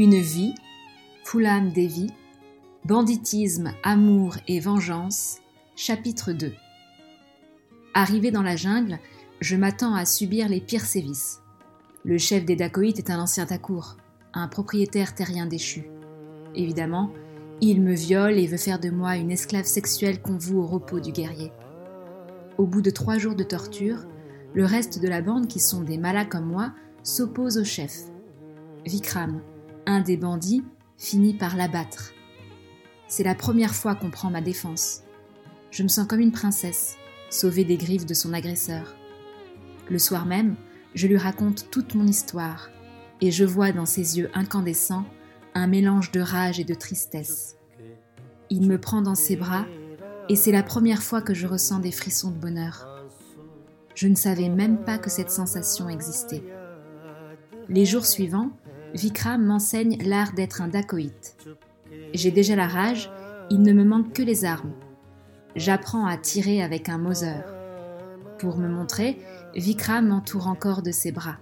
Une vie, Poulam Devi, Banditisme, amour et vengeance, chapitre 2. Arrivé dans la jungle, je m'attends à subir les pires sévices. Le chef des dacoïtes est un ancien Takour, un propriétaire terrien déchu. Évidemment, il me viole et veut faire de moi une esclave sexuelle qu'on voue au repos du guerrier. Au bout de trois jours de torture, le reste de la bande, qui sont des malas comme moi, s'oppose au chef. Vikram, un des bandits, finit par l'abattre. C'est la première fois qu'on prend ma défense. Je me sens comme une princesse, sauvée des griffes de son agresseur. Le soir même, je lui raconte toute mon histoire, et je vois dans ses yeux incandescents un mélange de rage et de tristesse. Il me prend dans ses bras, et c'est la première fois que je ressens des frissons de bonheur. Je ne savais même pas que cette sensation existait. Les jours suivants, Vikram m'enseigne l'art d'être un dacoïte. J'ai déjà la rage, il ne me manque que les armes. J'apprends à tirer avec un Moser. Pour me montrer, Vikram m'entoure encore de ses bras.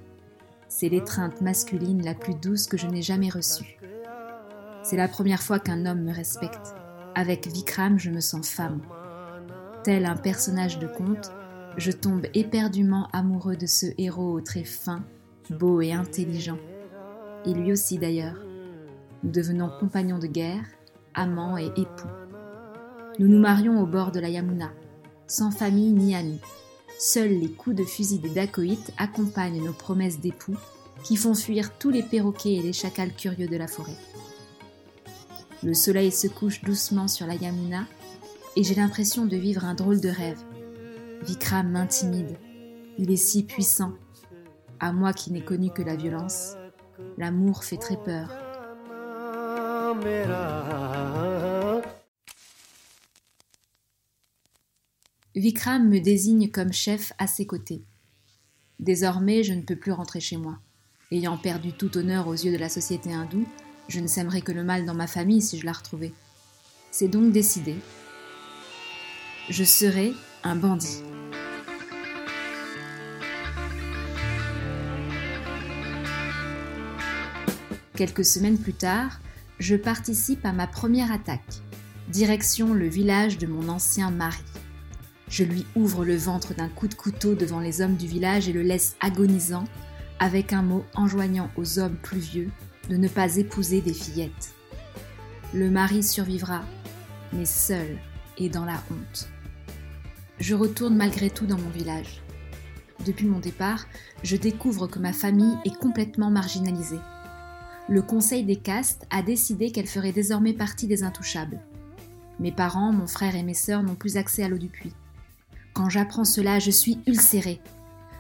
C'est l'étreinte masculine la plus douce que je n'ai jamais reçue. C'est la première fois qu'un homme me respecte. Avec Vikram, je me sens femme. Tel un personnage de conte, je tombe éperdument amoureux de ce héros aux traits fins, beau et intelligent et lui aussi d'ailleurs. Nous devenons compagnons de guerre, amants et époux. Nous nous marions au bord de la Yamuna, sans famille ni amis. Seuls les coups de fusil des dacoïtes accompagnent nos promesses d'époux qui font fuir tous les perroquets et les chacals curieux de la forêt. Le soleil se couche doucement sur la Yamuna et j'ai l'impression de vivre un drôle de rêve. Vikram m'intimide. Il est si puissant. À moi qui n'ai connu que la violence, L'amour fait très peur. Vikram me désigne comme chef à ses côtés. Désormais, je ne peux plus rentrer chez moi. Ayant perdu tout honneur aux yeux de la société hindoue, je ne sèmerais que le mal dans ma famille si je la retrouvais. C'est donc décidé. Je serai un bandit. Quelques semaines plus tard, je participe à ma première attaque. Direction le village de mon ancien mari. Je lui ouvre le ventre d'un coup de couteau devant les hommes du village et le laisse agonisant, avec un mot enjoignant aux hommes plus vieux de ne pas épouser des fillettes. Le mari survivra, mais seul et dans la honte. Je retourne malgré tout dans mon village. Depuis mon départ, je découvre que ma famille est complètement marginalisée le Conseil des castes a décidé qu'elle ferait désormais partie des intouchables. Mes parents, mon frère et mes sœurs n'ont plus accès à l'eau du puits. Quand j'apprends cela, je suis ulcérée.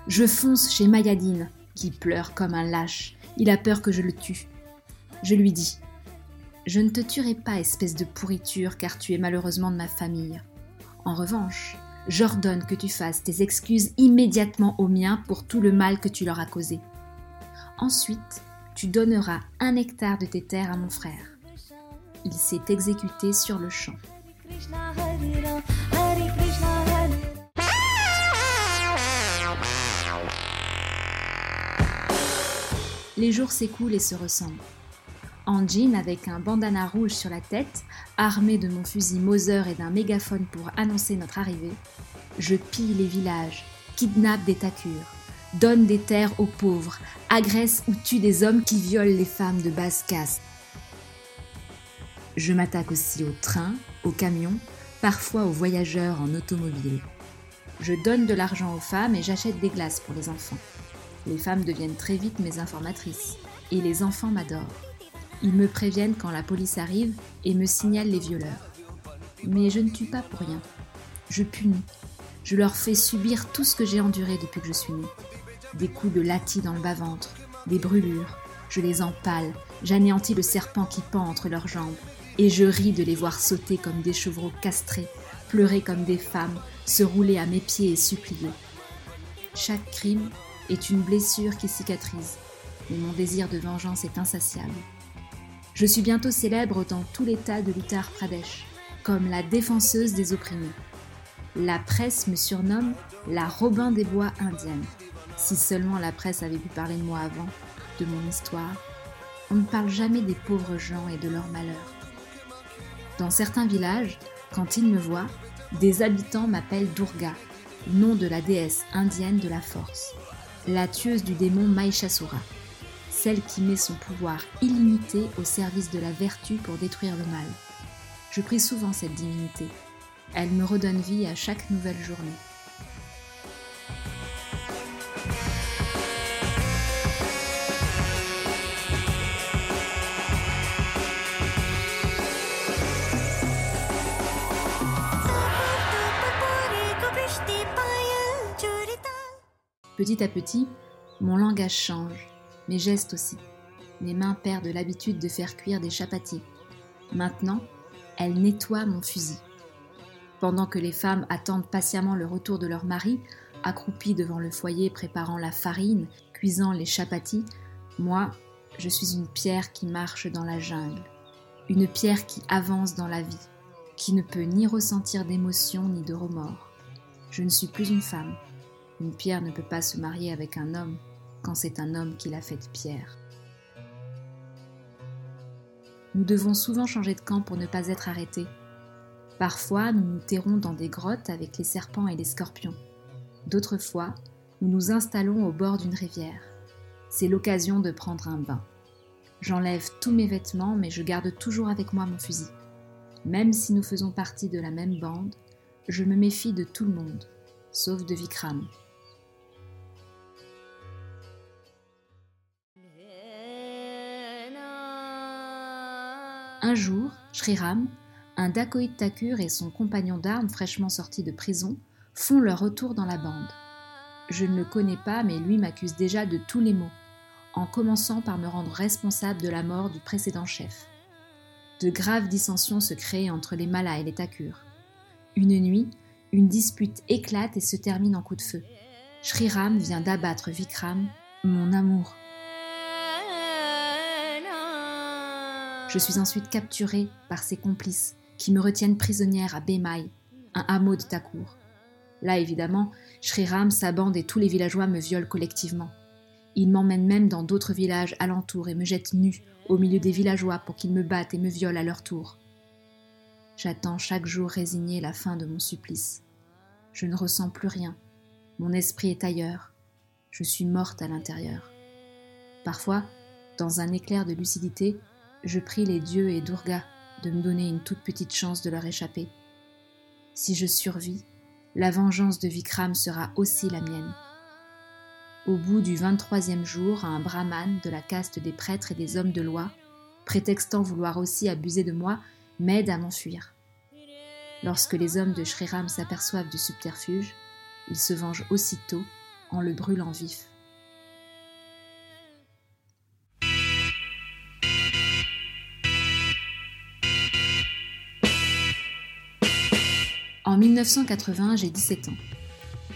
Je fonce chez Mayadine, qui pleure comme un lâche. Il a peur que je le tue. Je lui dis Je ne te tuerai pas, espèce de pourriture, car tu es malheureusement de ma famille. En revanche, j'ordonne que tu fasses tes excuses immédiatement aux miens pour tout le mal que tu leur as causé. Ensuite, tu donneras un hectare de tes terres à mon frère. Il s'est exécuté sur le champ. Les jours s'écoulent et se ressemblent. Anjin, avec un bandana rouge sur la tête, armé de mon fusil Moser et d'un mégaphone pour annoncer notre arrivée, je pille les villages, kidnappe des takurs, donne des terres aux pauvres, agresse ou tue des hommes qui violent les femmes de basse caste. Je m'attaque aussi aux trains, aux camions, parfois aux voyageurs en automobile. Je donne de l'argent aux femmes et j'achète des glaces pour les enfants. Les femmes deviennent très vite mes informatrices et les enfants m'adorent. Ils me préviennent quand la police arrive et me signalent les violeurs. Mais je ne tue pas pour rien. Je punis. Je leur fais subir tout ce que j'ai enduré depuis que je suis née des coups de latis dans le bas-ventre, des brûlures. Je les empale, j'anéantis le serpent qui pend entre leurs jambes, et je ris de les voir sauter comme des chevreaux castrés, pleurer comme des femmes, se rouler à mes pieds et supplier. Chaque crime est une blessure qui cicatrise, mais mon désir de vengeance est insatiable. Je suis bientôt célèbre dans tout l'état de l'Uttar Pradesh, comme la défenseuse des opprimés. La presse me surnomme la Robin des Bois indienne. Si seulement la presse avait pu parler de moi avant, de mon histoire. on ne parle jamais des pauvres gens et de leurs malheurs. Dans certains villages, quand ils me voient, des habitants m'appellent Durga, nom de la déesse indienne de la force, la tueuse du démon Mahishasura, celle qui met son pouvoir illimité au service de la vertu pour détruire le mal. Je prie souvent cette divinité. Elle me redonne vie à chaque nouvelle journée. Petit à petit, mon langage change, mes gestes aussi. Mes mains perdent l'habitude de faire cuire des chapatis. Maintenant, elles nettoient mon fusil. Pendant que les femmes attendent patiemment le retour de leur mari, accroupies devant le foyer préparant la farine, cuisant les chapatis, moi, je suis une pierre qui marche dans la jungle, une pierre qui avance dans la vie, qui ne peut ni ressentir d'émotion ni de remords. Je ne suis plus une femme, une pierre ne peut pas se marier avec un homme quand c'est un homme qui l'a faite pierre. Nous devons souvent changer de camp pour ne pas être arrêtés. Parfois, nous nous terrons dans des grottes avec les serpents et les scorpions. D'autres fois, nous nous installons au bord d'une rivière. C'est l'occasion de prendre un bain. J'enlève tous mes vêtements, mais je garde toujours avec moi mon fusil. Même si nous faisons partie de la même bande, je me méfie de tout le monde, sauf de Vikram. Un jour, Sriram, un Dacoïd Thakur et son compagnon d'armes fraîchement sortis de prison font leur retour dans la bande. Je ne le connais pas, mais lui m'accuse déjà de tous les maux, en commençant par me rendre responsable de la mort du précédent chef. De graves dissensions se créent entre les Malas et les Thakurs. Une nuit, une dispute éclate et se termine en coup de feu. Sriram vient d'abattre Vikram, mon amour. Je suis ensuite capturée par ses complices qui me retiennent prisonnière à Bemai, un hameau de Takour. Là, évidemment, Sriram, sa bande et tous les villageois me violent collectivement. Ils m'emmènent même dans d'autres villages alentours et me jettent nus au milieu des villageois pour qu'ils me battent et me violent à leur tour. J'attends chaque jour résigné la fin de mon supplice. Je ne ressens plus rien. Mon esprit est ailleurs. Je suis morte à l'intérieur. Parfois, dans un éclair de lucidité, je prie les dieux et Durga de me donner une toute petite chance de leur échapper. Si je survis, la vengeance de Vikram sera aussi la mienne. Au bout du 23e jour, un brahman de la caste des prêtres et des hommes de loi, prétextant vouloir aussi abuser de moi, m'aide à m'enfuir. Lorsque les hommes de Shriram s'aperçoivent du subterfuge, ils se vengent aussitôt en le brûlant vif. En 1980, j'ai 17 ans.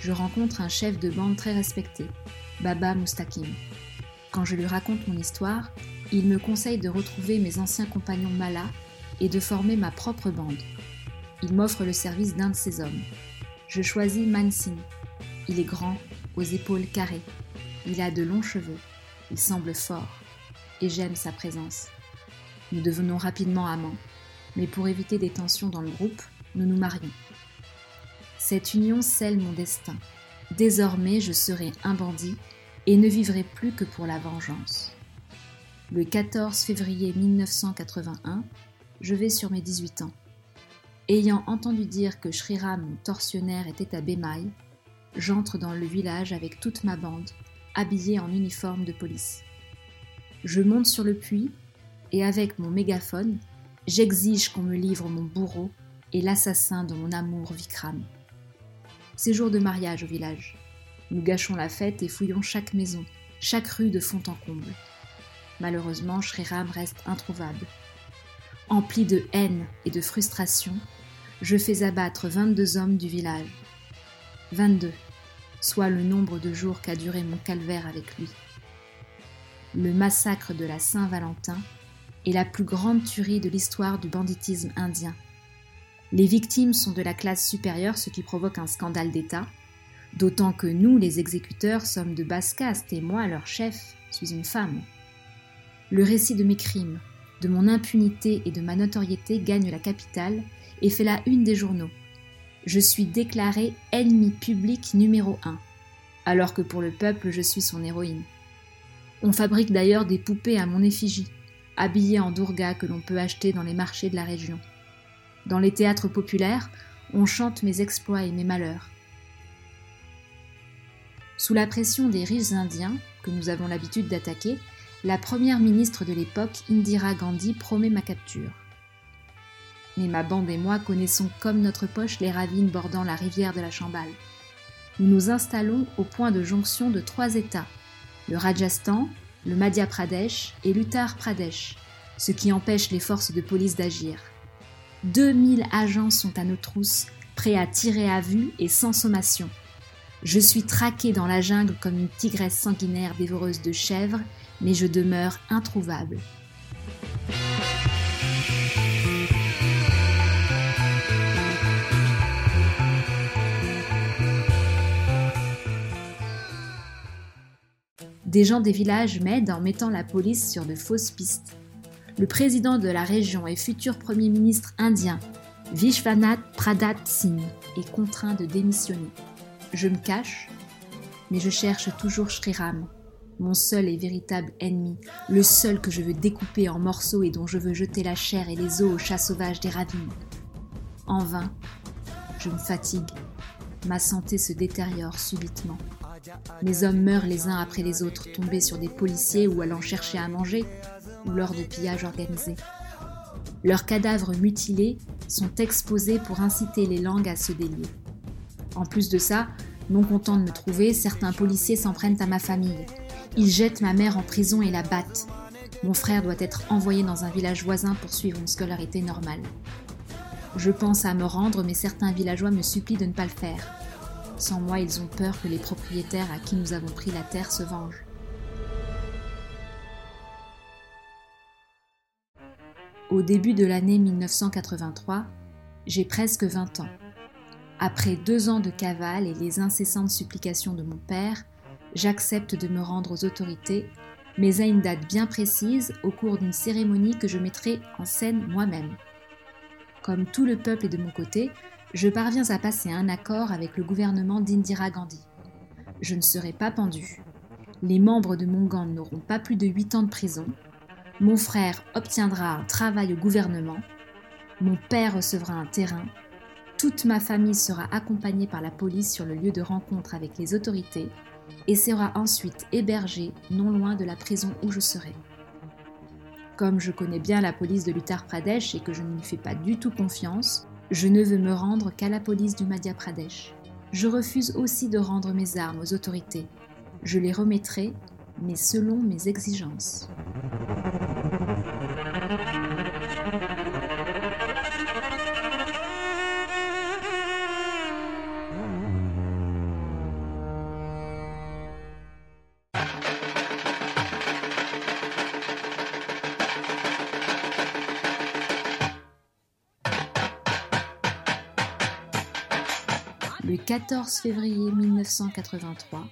Je rencontre un chef de bande très respecté, Baba Mustakim. Quand je lui raconte mon histoire, il me conseille de retrouver mes anciens compagnons Mala et de former ma propre bande. Il m'offre le service d'un de ses hommes. Je choisis Mansin. Il est grand, aux épaules carrées. Il a de longs cheveux. Il semble fort. Et j'aime sa présence. Nous devenons rapidement amants. Mais pour éviter des tensions dans le groupe, nous nous marions. Cette union scelle mon destin. Désormais, je serai un bandit et ne vivrai plus que pour la vengeance. Le 14 février 1981, je vais sur mes 18 ans. Ayant entendu dire que Sriram, mon tortionnaire, était à Bemai, j'entre dans le village avec toute ma bande, habillée en uniforme de police. Je monte sur le puits et avec mon mégaphone, j'exige qu'on me livre mon bourreau et l'assassin de mon amour Vikram. C'est jour de mariage au village. Nous gâchons la fête et fouillons chaque maison, chaque rue de fond en comble. Malheureusement, Shriram reste introuvable. Empli de haine et de frustration, je fais abattre 22 hommes du village. 22, soit le nombre de jours qu'a duré mon calvaire avec lui. Le massacre de la Saint-Valentin est la plus grande tuerie de l'histoire du banditisme indien. Les victimes sont de la classe supérieure, ce qui provoque un scandale d'État, d'autant que nous, les exécuteurs, sommes de basse caste et moi, leur chef, suis une femme. Le récit de mes crimes, de mon impunité et de ma notoriété gagne la capitale et fait la une des journaux. Je suis déclaré ennemi public numéro un, alors que pour le peuple je suis son héroïne. On fabrique d'ailleurs des poupées à mon effigie, habillées en Durga que l'on peut acheter dans les marchés de la région. Dans les théâtres populaires, on chante mes exploits et mes malheurs. Sous la pression des riches indiens, que nous avons l'habitude d'attaquer, la première ministre de l'époque, Indira Gandhi, promet ma capture. Mais ma bande et moi connaissons comme notre poche les ravines bordant la rivière de la Chambale. Nous nous installons au point de jonction de trois États, le Rajasthan, le Madhya Pradesh et l'Uttar Pradesh, ce qui empêche les forces de police d'agir. 2000 agents sont à nos trousses, prêts à tirer à vue et sans sommation. Je suis traquée dans la jungle comme une tigresse sanguinaire dévoreuse de chèvres, mais je demeure introuvable. Des gens des villages m'aident en mettant la police sur de fausses pistes. Le président de la région et futur Premier ministre indien, Vishwanath Pradhat Singh, est contraint de démissionner. Je me cache, mais je cherche toujours Shriram, mon seul et véritable ennemi, le seul que je veux découper en morceaux et dont je veux jeter la chair et les os aux chats sauvages des ravines. En vain, je me fatigue, ma santé se détériore subitement. Mes hommes meurent les uns après les autres, tombés sur des policiers ou allant chercher à manger, ou lors de pillages organisés. Leurs cadavres mutilés sont exposés pour inciter les langues à se délier. En plus de ça, non contents de me trouver, certains policiers s'en prennent à ma famille. Ils jettent ma mère en prison et la battent. Mon frère doit être envoyé dans un village voisin pour suivre une scolarité normale. Je pense à me rendre, mais certains villageois me supplient de ne pas le faire. Sans moi, ils ont peur que les propriétaires à qui nous avons pris la terre se vengent. Au début de l'année 1983, j'ai presque 20 ans. Après deux ans de cavale et les incessantes supplications de mon père, j'accepte de me rendre aux autorités, mais à une date bien précise au cours d'une cérémonie que je mettrai en scène moi-même. Comme tout le peuple est de mon côté, je parviens à passer un accord avec le gouvernement d'Indira Gandhi. Je ne serai pas pendu. Les membres de mon gang n'auront pas plus de 8 ans de prison. Mon frère obtiendra un travail au gouvernement. Mon père recevra un terrain. Toute ma famille sera accompagnée par la police sur le lieu de rencontre avec les autorités et sera ensuite hébergée non loin de la prison où je serai. Comme je connais bien la police de l'Uttar Pradesh et que je ne lui fais pas du tout confiance, je ne veux me rendre qu'à la police du Madhya Pradesh. Je refuse aussi de rendre mes armes aux autorités. Je les remettrai, mais selon mes exigences. Le 14 février 1983,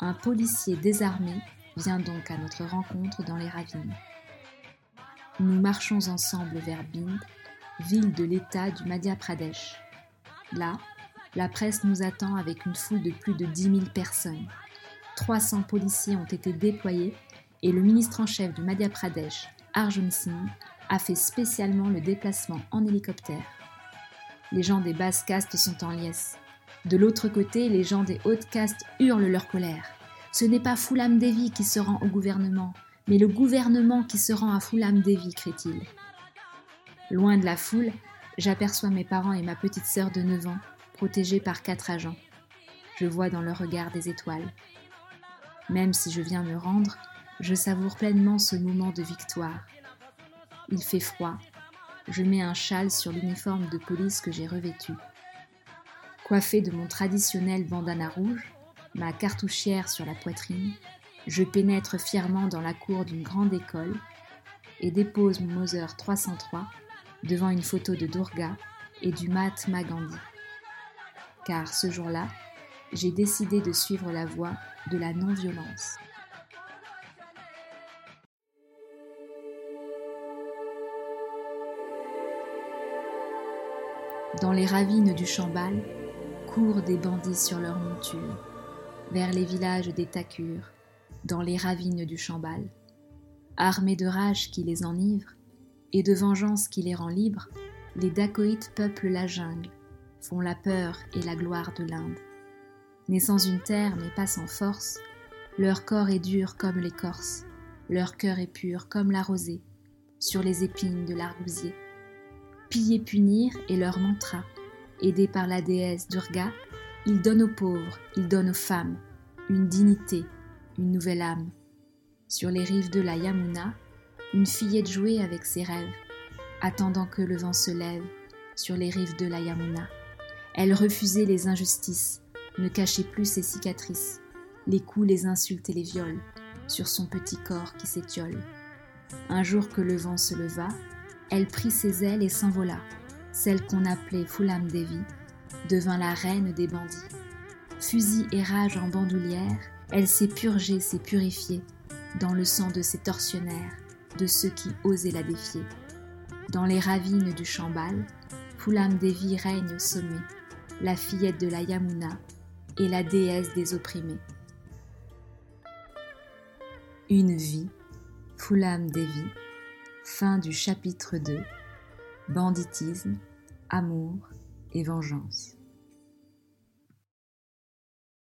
un policier désarmé vient donc à notre rencontre dans les ravines. Nous marchons ensemble vers Bind, ville de l'État du Madhya Pradesh. Là, la presse nous attend avec une foule de plus de 10 000 personnes. 300 policiers ont été déployés et le ministre en chef du Madhya Pradesh, Arjun Singh, a fait spécialement le déplacement en hélicoptère. Les gens des basses castes sont en liesse. De l'autre côté, les gens des hautes castes hurlent leur colère. Ce n'est pas Foulam Devi qui se rend au gouvernement, mais le gouvernement qui se rend à Foulam Devi, crie-t-il. Loin de la foule, j'aperçois mes parents et ma petite sœur de 9 ans, protégés par quatre agents. Je vois dans leur regard des étoiles. Même si je viens me rendre, je savoure pleinement ce moment de victoire. Il fait froid. Je mets un châle sur l'uniforme de police que j'ai revêtu. Coiffé de mon traditionnel bandana rouge, ma cartouchière sur la poitrine, je pénètre fièrement dans la cour d'une grande école et dépose mon Moser 303 devant une photo de Durga et du Mahatma Gandhi. Car ce jour-là, j'ai décidé de suivre la voie de la non-violence. Dans les ravines du Chambal, des bandits sur leurs montures, vers les villages des Takurs, dans les ravines du Chambal. Armés de rage qui les enivre, et de vengeance qui les rend libres, les Dacoïtes peuplent la jungle, font la peur et la gloire de l'Inde. Nés sans une terre mais pas sans force, leur corps est dur comme l'écorce, leur cœur est pur comme la rosée, sur les épines de l'argousier. Piller, punir est leur mantra. Aidés par la déesse Durga, ils donnent aux pauvres, ils donnent aux femmes, une dignité, une nouvelle âme. Sur les rives de la Yamuna, une fillette jouait avec ses rêves, attendant que le vent se lève sur les rives de la Yamuna. Elle refusait les injustices, ne cachait plus ses cicatrices, les coups, les insultes et les viols sur son petit corps qui s'étiole. Un jour que le vent se leva, elle prit ses ailes et s'envola. Celle qu'on appelait Fulam Devi devint la reine des bandits. Fusil et rage en bandoulière, elle s'est purgée, s'est purifiée dans le sang de ses tortionnaires, de ceux qui osaient la défier. Dans les ravines du Chambal, Fulam Devi règne au sommet, la fillette de la Yamuna et la déesse des opprimés. Une vie, Fulam Devi, Fin du chapitre 2 Banditisme, amour et vengeance.